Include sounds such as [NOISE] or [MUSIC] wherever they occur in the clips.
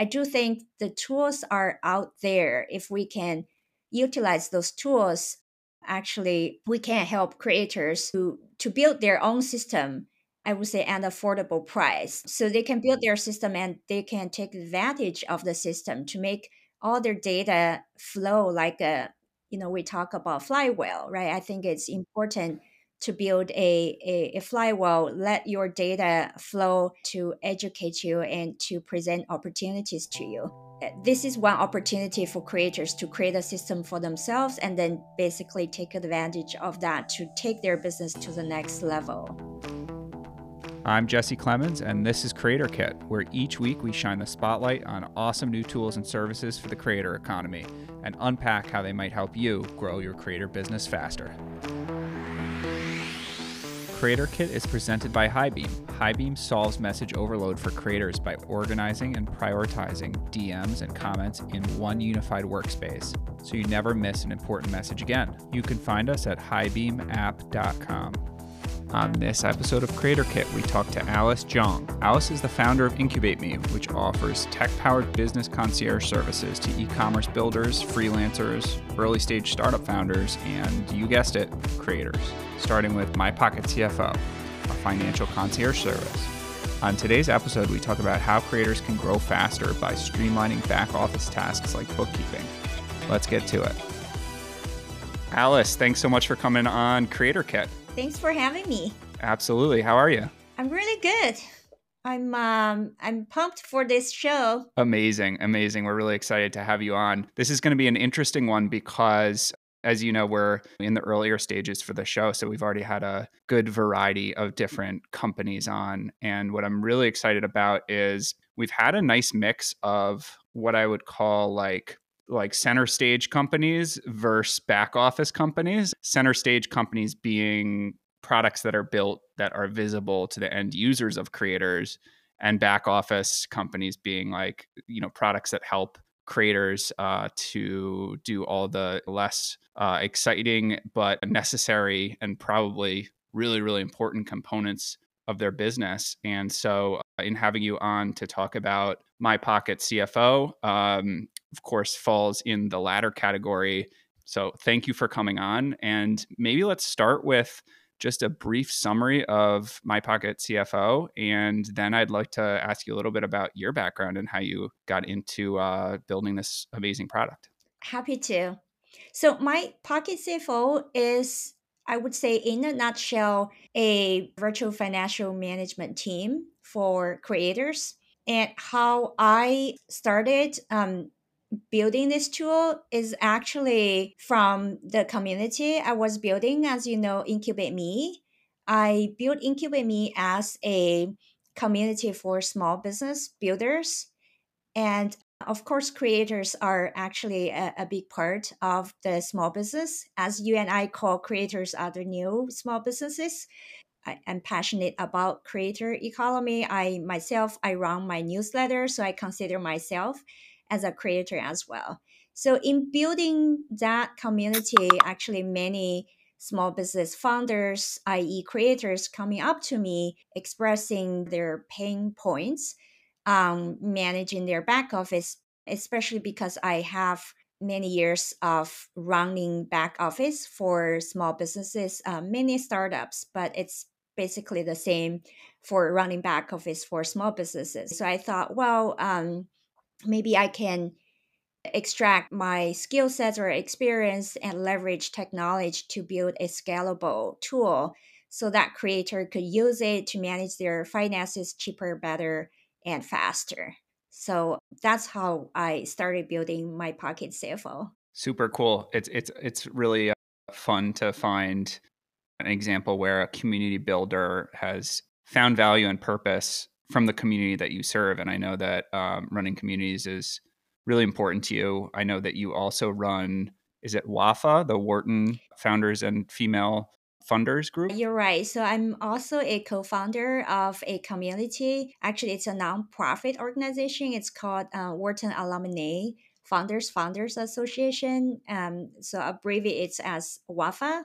I do think the tools are out there. If we can utilize those tools, actually, we can help creators to, to build their own system I would say, an affordable price. So they can build their system and they can take advantage of the system to make all their data flow like a, you know, we talk about flywheel, right? I think it's important to build a, a, a flywheel, let your data flow to educate you and to present opportunities to you. Uh, this is one opportunity for creators to create a system for themselves and then basically take advantage of that to take their business to the next level. I'm Jesse Clemens, and this is Creator Kit, where each week we shine the spotlight on awesome new tools and services for the creator economy and unpack how they might help you grow your creator business faster. Creator Kit is presented by Highbeam. Highbeam solves message overload for creators by organizing and prioritizing DMs and comments in one unified workspace so you never miss an important message again. You can find us at highbeamapp.com. On this episode of Creator Kit, we talk to Alice Zhang. Alice is the founder of Incubate Me, which offers tech powered business concierge services to e commerce builders, freelancers, early stage startup founders, and you guessed it, creators, starting with My Pocket CFO, a financial concierge service. On today's episode, we talk about how creators can grow faster by streamlining back office tasks like bookkeeping. Let's get to it. Alice, thanks so much for coming on Creator Kit. Thanks for having me. Absolutely. How are you? I'm really good. I'm um I'm pumped for this show. Amazing, amazing. We're really excited to have you on. This is going to be an interesting one because as you know, we're in the earlier stages for the show, so we've already had a good variety of different companies on. And what I'm really excited about is we've had a nice mix of what I would call like like center stage companies versus back office companies. Center stage companies being products that are built that are visible to the end users of creators and back office companies being like you know products that help creators uh, to do all the less uh, exciting but necessary and probably really really important components of their business and so uh, in having you on to talk about my pocket cfo um, of course, falls in the latter category. So thank you for coming on. And maybe let's start with just a brief summary of My Pocket CFO. And then I'd like to ask you a little bit about your background and how you got into uh, building this amazing product. Happy to. So, My Pocket CFO is, I would say, in a nutshell, a virtual financial management team for creators. And how I started um, building this tool is actually from the community I was building. As you know, Incubate Me. I built Incubate Me as a community for small business builders. And of course, creators are actually a, a, big part of the small business. As you and I call creators are the new small businesses. I am passionate about creator economy. I myself I run my newsletter, so I consider myself as a creator as well. So in building that community, actually many small business founders, i.e., creators, coming up to me expressing their pain points um, managing their back office, especially because I have many years of running back office for small businesses, uh, many startups, but it's basically the same for running back office for small businesses. So I thought, well, um, maybe I can extract my skill sets or experience and leverage technology to build a scalable tool so that creator could use it to manage their finances cheaper, better, and faster. So that's how I started building my pocket CFO. Super cool. It's it's it's really uh, fun to find an example where a community builder has found value and purpose from the community that you serve. And I know that um, running communities is really important to you. I know that you also run, is it WAFA, the Wharton Founders and Female Funders Group? You're right. So I'm also a co founder of a community. Actually, it's a nonprofit organization. It's called uh, Wharton Alumni Founders Founders Association. Um, so abbreviate it as WAFA.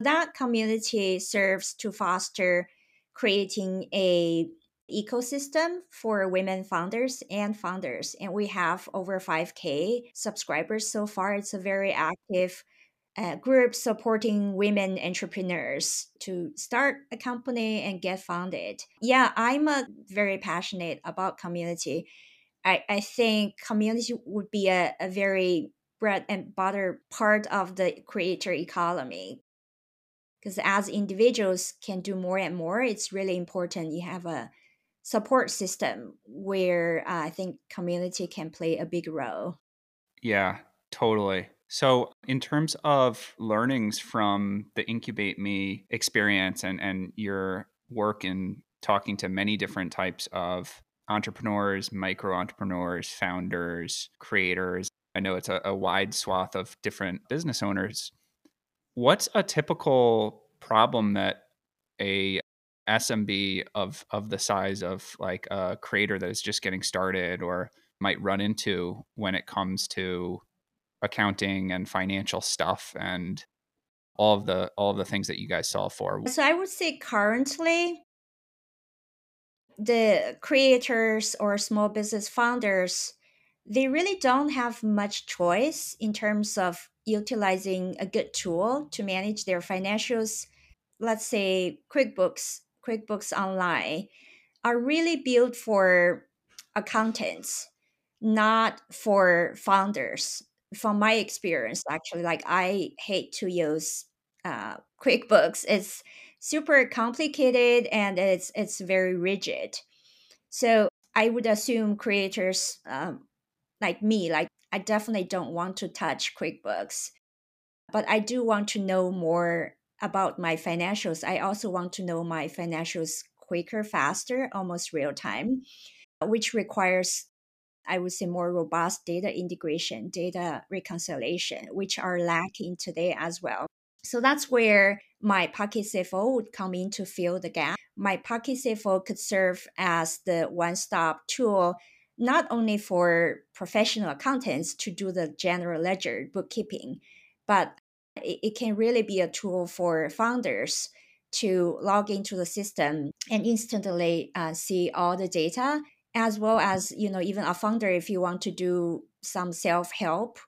That community serves to foster creating a ecosystem for women founders and founders. And we have over 5K subscribers so far. It's a very active uh, group supporting women entrepreneurs to start a company and get funded. Yeah, I'm a very passionate about community. I, I think community would be a, a very bread and butter part of the creator economy because as individuals can do more and more it's really important you have a support system where uh, i think community can play a big role. Yeah totally. So in terms of learnings from the incubate me experience and and your work in talking to many different types of entrepreneurs micro entrepreneurs founders creators i know it's a, a wide swath of different business owners what's a typical problem that a SMB of of the size of like a creator that is just getting started or might run into when it comes to accounting and financial stuff and all of the all of the things that you guys solve for. So I would say currently the creators or small business founders they really don't have much choice in terms of utilizing a good tool to manage their financials let's say quickbooks quickbooks online are really built for accountants not for founders. From my experience actually like i hate to use uh, quickbooks. It's super complicated and it's it's very rigid. So i would assume creators um, like me like i definitely don't want to touch quickbooks but i do want to know more about my financials i also want to know my financials quicker faster almost real time which requires i would say more robust data integration data reconciliation which are lacking today as well. So that's where my pocket cfo would come in to fill the gap. My pocket cfo could serve as the one-stop tool not only for professional accountants to do the general ledger bookkeeping, but it, it can really be a tool for founders to log into the system and instantly uh, see all the data as well as you know even a founder if you want to do some self-help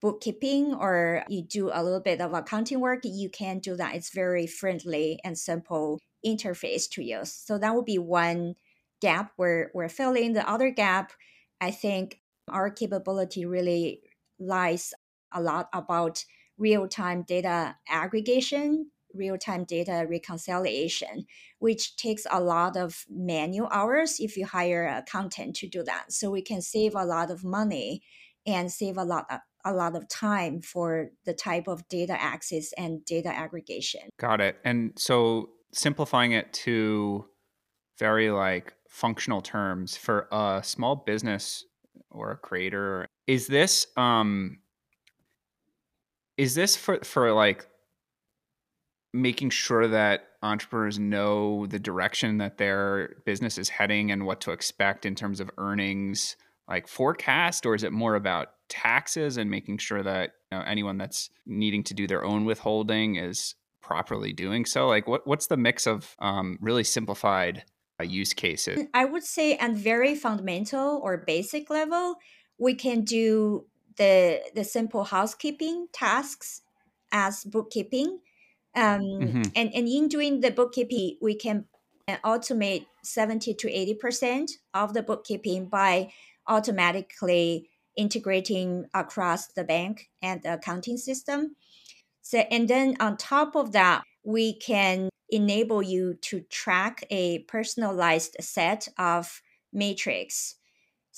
bookkeeping or you do a little bit of accounting work you can do that it's very friendly and simple interface to use so that would be one gap we're, we're filling. The other gap, I think our capability really lies a lot about real time data aggregation, real time data reconciliation, which takes a lot of manual hours if you hire a accountant to do that. So we can save a lot of money and save a lot of a lot of time for the type of data access and data aggregation. Got it. And so simplifying it to very like functional terms for a small business or a creator is this um is this for for like making sure that entrepreneurs know the direction that their business is heading and what to expect in terms of earnings like forecast or is it more about taxes and making sure that you know, anyone that's needing to do their own withholding is properly doing so like what what's the mix of um, really simplified uh, use cases? I would say at very fundamental or basic level, we can do the the simple housekeeping tasks as bookkeeping. Um, mm-hmm. and, and in doing the bookkeeping, we can automate 70 to 80% of the bookkeeping by automatically integrating across the bank and the accounting system. So, and then on top of that, we can enable you to track a personalized set of metrics.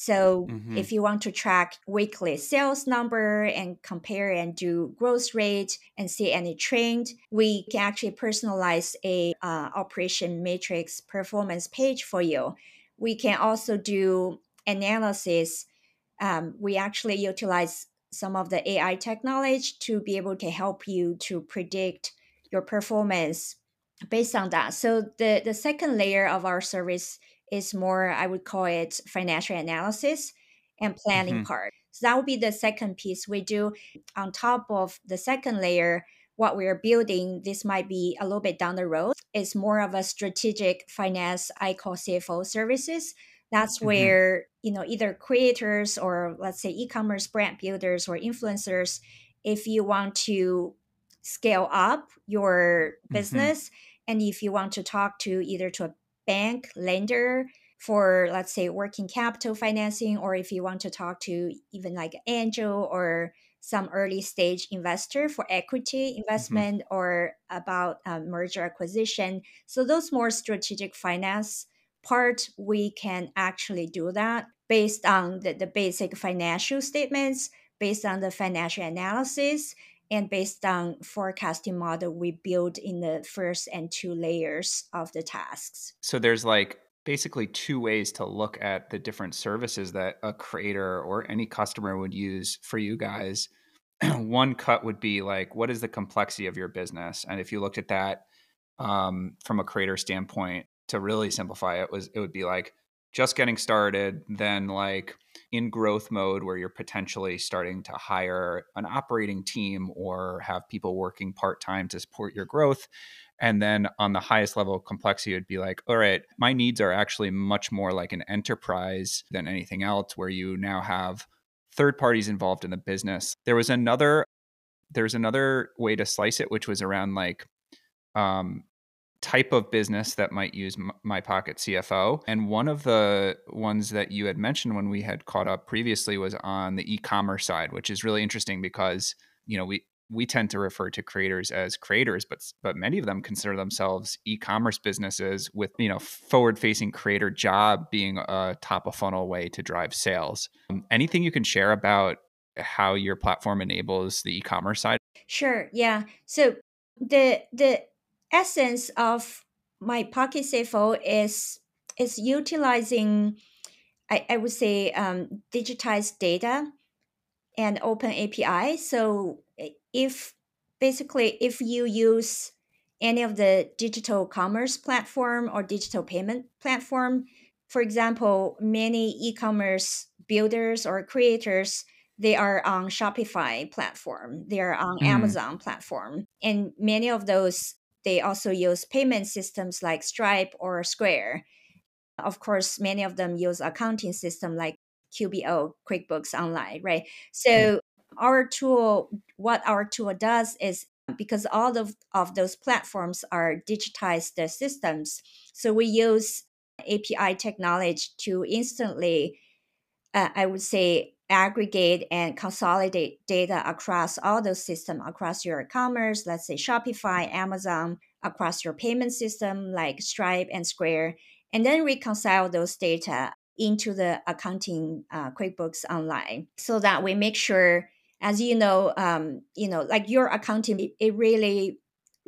So mm-hmm. if you want to track weekly sales number and compare and do growth rate and see any trend, we can actually personalize a uh, operation matrix performance page for you. We can also do analysis. Um, we actually utilize some of the AI technology to be able to help you to predict your performance based on that. So the, the second layer of our service is more, I would call it financial analysis and planning mm-hmm. part. So that would be the second piece we do. On top of the second layer, what we're building, this might be a little bit down the road. It's more of a strategic finance, I call CFO services. That's mm-hmm. where, you know, either creators or let's say e-commerce brand builders or influencers, if you want to scale up your mm-hmm. business mm-hmm. and if you want to talk to either to a bank, lender, for let's say working capital financing or if you want to talk to even like angel or some early stage investor for equity mm-hmm. investment mm-hmm. or about um, merger acquisition. So those more strategic finance part, we can actually do that based on the, the basic financial statements, based on the financial analysis, and based on forecasting model we build in the first and two layers of the tasks. So there's like basically two ways to look at the different services that a creator or any customer would use for you guys. [CLEARS THROAT] One cut would be like, what is the complexity of your business? And if you looked at that um, from a creator standpoint, to really simplify it, was it would be like just getting started, then like in growth mode where you're potentially starting to hire an operating team or have people working part time to support your growth. And then on the highest level of complexity, it would be like, all right, my needs are actually much more like an enterprise than anything else, where you now have third parties involved in the business. There was another there's another way to slice it, which was around like um, type of business that might use my pocket CFO. And one of the ones that you had mentioned when we had caught up previously was on the e-commerce side, which is really interesting because you know we we tend to refer to creators as creators, but but many of them consider themselves e-commerce businesses with you know forward-facing creator job being a top of funnel way to drive sales. Um, anything you can share about how your platform enables the e-commerce side? Sure. Yeah. So the the essence of my Pocket CFO is is utilizing, I, I would say, um, digitized data and open API. So if basically if you use any of the digital commerce platform or digital payment platform, for example, many e-commerce builders or creators they are on Shopify platform, they are on mm. Amazon platform, and many of those they also use payment systems like Stripe or Square. Of course, many of them use accounting system like QBO, QuickBooks Online, right? So our tool, what our tool does is because all of, of those platforms are digitized systems, so we use API technology to instantly, uh, I would say, aggregate and consolidate data across all those systems across your commerce let's say shopify amazon across your payment system like stripe and square and then reconcile those data into the accounting uh, quickbooks online so that we make sure as you know um, you know like your accounting it really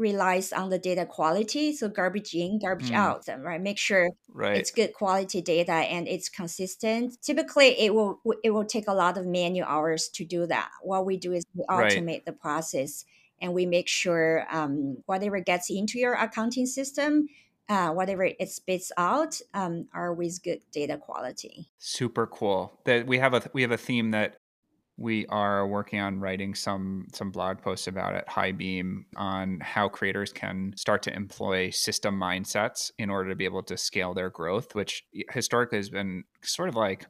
relies on the data quality. So garbage in, garbage mm. out, right? Make sure right. it's good quality data and it's consistent. Typically, it will it will take a lot of manual hours to do that. What we do is we automate right. the process and we make sure um, whatever gets into your accounting system. Uh, whatever it spits out um, are with good data quality. Super cool. That we have a we have a theme that we are working on writing some some blog posts about it highbeam on how creators can start to employ system mindsets in order to be able to scale their growth which historically has been sort of like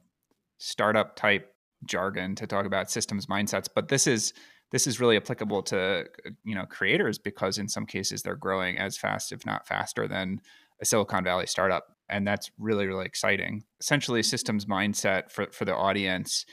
startup type jargon to talk about systems mindsets. But this is this is really applicable to you know creators because in some cases they're growing as fast if not faster than a silicon valley startup. And that's really really exciting. Essentially systems mindset for for the audience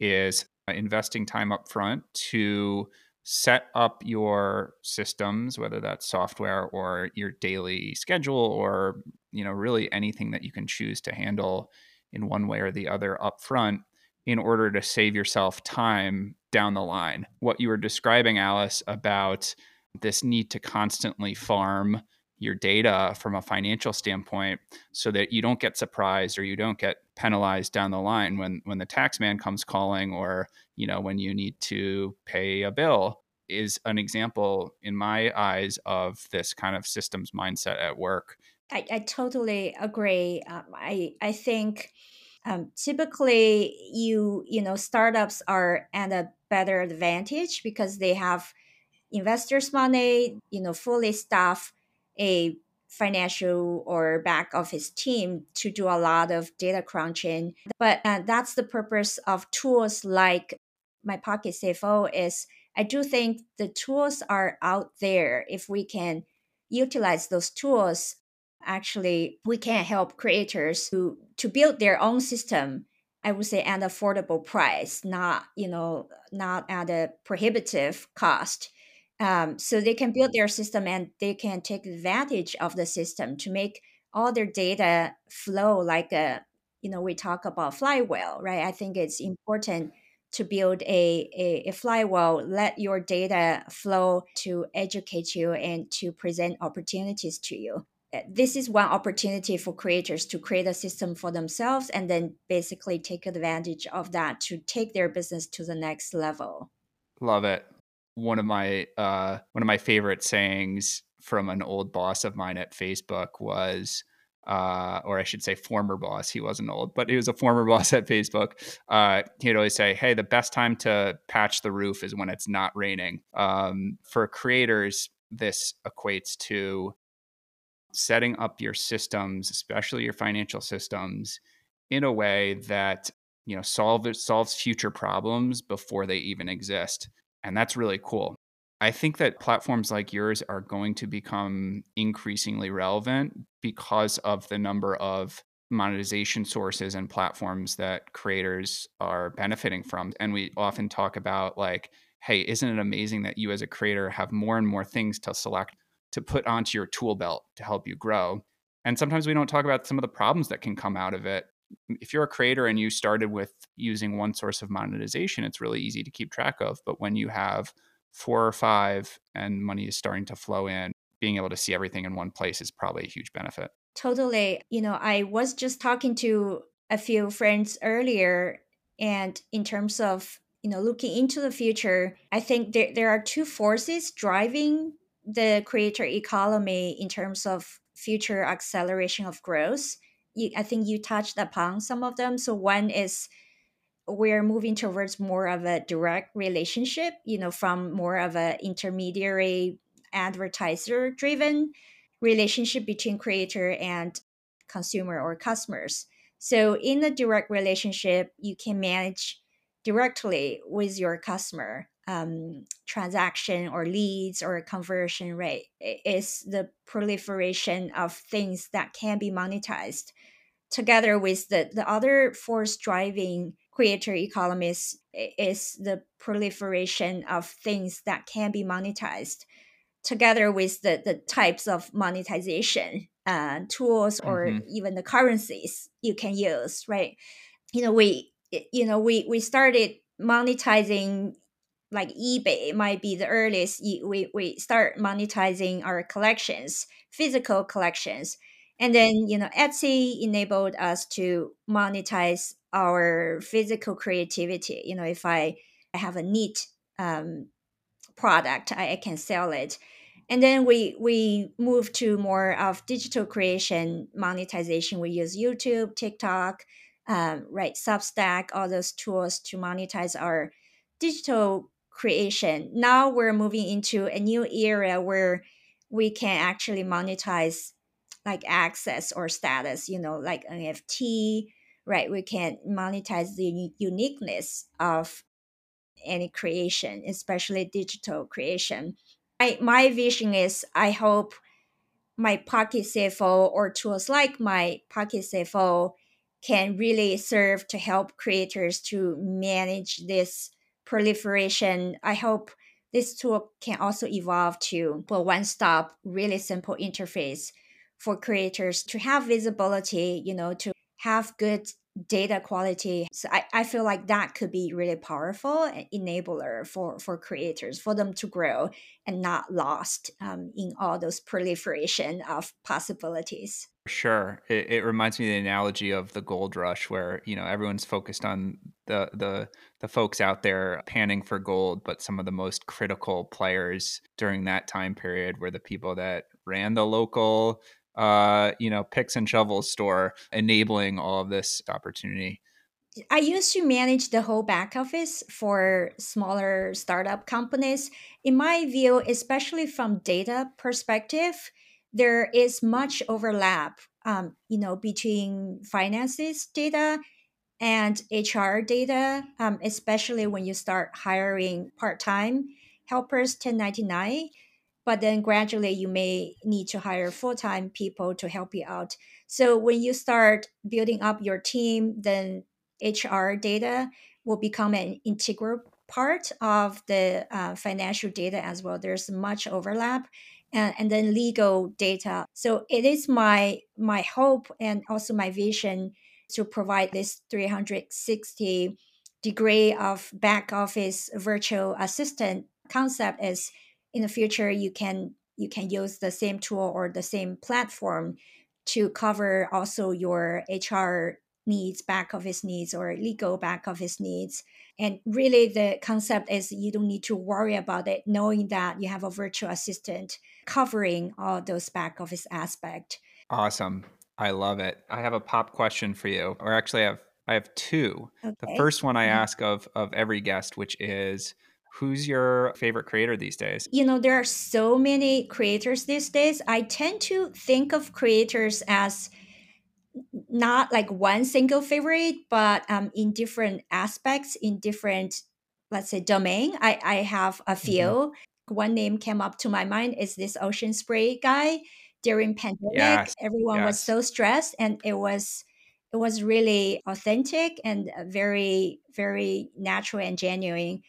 is Uh, investing time up front to set up your systems whether that's software or your daily schedule or you know really anything that you can choose to handle in one way or the other up front in order to save yourself time down the line. What you were describing alice about this need to constantly farm your data from a financial standpoint so that you don't get surprised or you don't get penalized down the line when when the tax man comes calling or you know when you need to pay a bill is an example in my eyes of this kind of systems mindset at work. I, I totally agree. Um, i i think um, typically you you know startups are at a better advantage because they have investors' money, you know, fully staff a financial or back office team to do a lot of data crunching. But uh, that's the purpose of tools like my Pocket CFO is I do think the tools are out there. If we can utilize those tools, actually we can help creators to to build their own system I would say at an affordable price, not you know not at a prohibitive cost. Um, so they can build their system and they can take advantage of the system to make all their data flow like a you know we talk about flywheel, right? I think it's important to build a, a, a flywheel, let your data flow to educate you and to present opportunities to you. This is one opportunity for creators to create a system for themselves and then basically take advantage of that to take their business to the next level. Love it one of my uh, one of my favorite sayings from an old boss of mine at facebook was uh, or I should say, former boss. He wasn't old, but he was a former [LAUGHS] boss at Facebook. Uh, he'd always say, "Hey, the best time to patch the roof is when it's not raining." Um, for creators, this equates to setting up your systems, especially your financial systems, in a way that you know solve solves future problems before they even exist. And that's really cool. I think that platforms like yours are going to become increasingly relevant because of the number of monetization sources and platforms that creators are benefiting from. And we often talk about, like, hey, isn't it amazing that you as a creator have more and more things to select to put onto your tool belt to help you grow. And sometimes we don't talk about some of the problems that can come out of it. If you're a creator and you started with using one source of monetization, it's really easy to keep track of. But when you have four or five and money is starting to flow in, being able to see everything in one place is probably a huge benefit. Totally. You know, I was just talking to a few friends earlier, and in terms of you know looking into the future i think there, there are two forces driving the creator economy in terms of future acceleration of growth. You, I think you touched upon some of them. So one is we're moving towards more of a direct relationship, you know, from more of a intermediary advertiser driven relationship between creator and consumer or customers. So in a direct relationship, you can manage directly with your customer um, transaction or leads or conversion rate is the proliferation of things that can be monetized together with the, the other force driving creator economies is the proliferation of things that can be monetized together with the, the types of monetization uh, tools or mm-hmm. even the currencies you can use right you know we you know we we started monetizing like eBay might be the earliest we, we start monetizing our collections, physical collections. And then, you know, Etsy enabled us to monetize our physical creativity. You know, if I, have a neat um, product, I, I can sell it. And then we we move to more of digital creation monetization. We use YouTube, TikTok, um, right, Substack, all those tools to monetize our digital creation. Now we're moving into a new area where we can actually monetize like access or status, you know, like NFT, right? We can monetize the uniqueness of any creation, especially digital creation. I, my vision is I hope my Pocket CFO or tools like my Pocket CFO can really serve to help creators to manage this proliferation, I hope this tool can also evolve to a one stop, really simple interface for creators to have visibility, you know, to have good data quality. So I, I feel like that could be really powerful enabler for, for creators, for them to grow and not lost um, in all those proliferation of possibilities. Sure. It, it reminds me of the analogy of the gold rush where, you know, everyone's focused on the, the the folks out there panning for gold, but some of the most critical players during that time period were the people that ran the local uh, you know, picks and shovels store, enabling all of this opportunity. I used to manage the whole back office for smaller startup companies. In my view, especially from data perspective, there is much overlap, um, you know, between finances data and HR data, um, especially when you start hiring part-time helpers 1099 but then gradually you may need to hire full-time people to help you out. So when you start building up your team then hr data will become an integral part of the uh, financial data as well. There's much overlap and, and then legal data. So it is my my hope and also my vision to provide this 360 degree of back office virtual assistant concept is in the future you can you can use the same tool or the same platform to cover also your hr needs back office needs or legal back office needs. And really the concept is you don't need to worry about it knowing that you have a virtual assistant covering all those back office aspect. Awesome. I love it. I have a pop question for you or actually i have i have two. Okay. the first one i Mhm. ask of of every guest which is who's your favorite creator these days? You know there are so many creators these days. I tend to think of creators as not like one single favorite but um, in different aspects in different let's say domain. I, I have a few. One name came up to my mind is this ocean spray guy during pandemic. Yes, everyone was so stressed and it was it was really authentic and uh, very very natural and genuine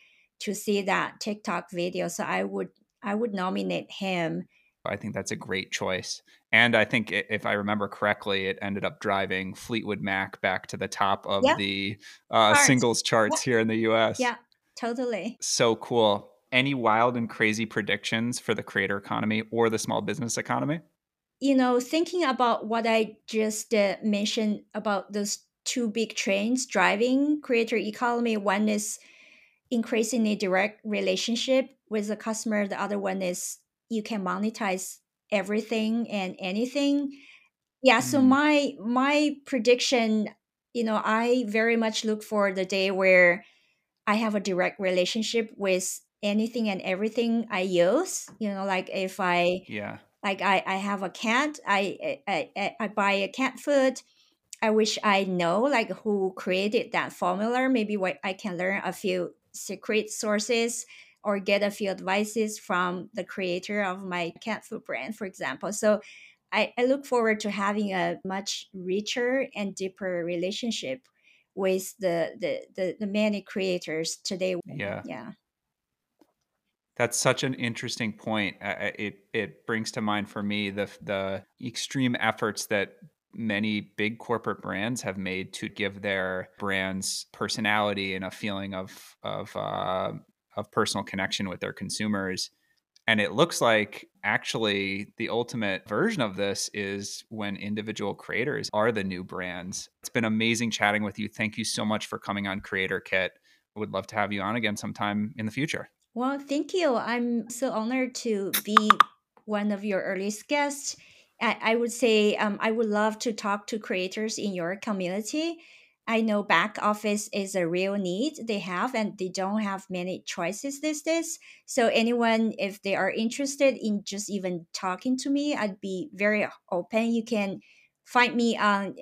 to see that tiktok video so i would i would nominate him I think that's a great choice. And I think if I remember correctly, it ended up driving Fleetwood Mac back to the top of Yeah. the uh, Charts. singles charts here in the US. yeah totally So cool. Any wild and crazy predictions for the creator economy or the small business economy? you know, thinking about what I just uh, mentioned about those two big trends driving creator economy, one is increasing a direct relationship with the customer. The other one is you can monetize everything and anything. Yeah. So Mm. my my prediction, you know, I very much look for the day where I have a direct relationship with anything and everything I use. You know, like if I Yeah. like I, I have a cat I, I i i buy a cat food i wish i know like who created that formula maybe what i can learn a few secret sources or get a few advices from the creator of my cat food brand for example so i, I look forward to having a much richer and deeper relationship with the the the, the many creators today Yeah. yeah That's such an interesting point. Uh, it it brings to mind for me the the extreme efforts that many big corporate brands have made to give their brands personality and a feeling of of uh, of personal connection with their consumers. And it looks like actually the ultimate version of this is when individual creators are the new brands. It's been amazing chatting with you. Thank you so much for coming on Creator Kit. I would love to have you on again sometime in the future. Well, thank you. I'm so honored to be one of your earliest guests. I, I would say um, I would love to talk to creators in your community. I know back office is a real need they have, and they don't have many choices these days. So, anyone, if they are interested in just even talking to me, I'd be very open. You can find me on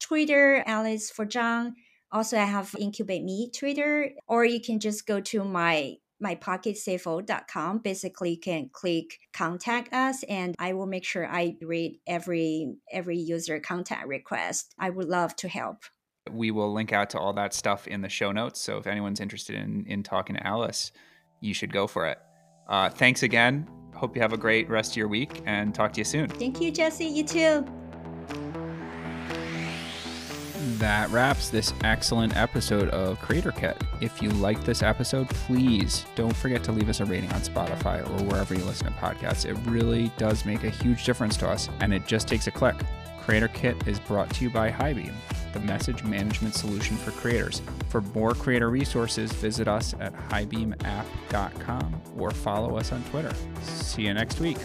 Twitter, Alice for John. Also, I have Incubate Me Twitter, or you can just go to my my pocketcfo.com basically you can click contact us and i will make sure i read every every user contact request i would love to help We will link out to all that stuff in the show notes. So if anyone's interested in, in talking to Alice, you should go for it. Uh, thanks again. Hope you have a great rest of your week and talk to you soon. thank you jesse you too That wraps this excellent episode of Creator Kit. If you like this episode, please don't forget to leave us a rating on Spotify or wherever you listen to podcasts. It really does make a huge difference to us, and it just takes a click. Creator Kit is brought to you by Highbeam, the message management solution for creators. For more creator resources, visit us at highbeamapp.com or follow us on Twitter. See you next week.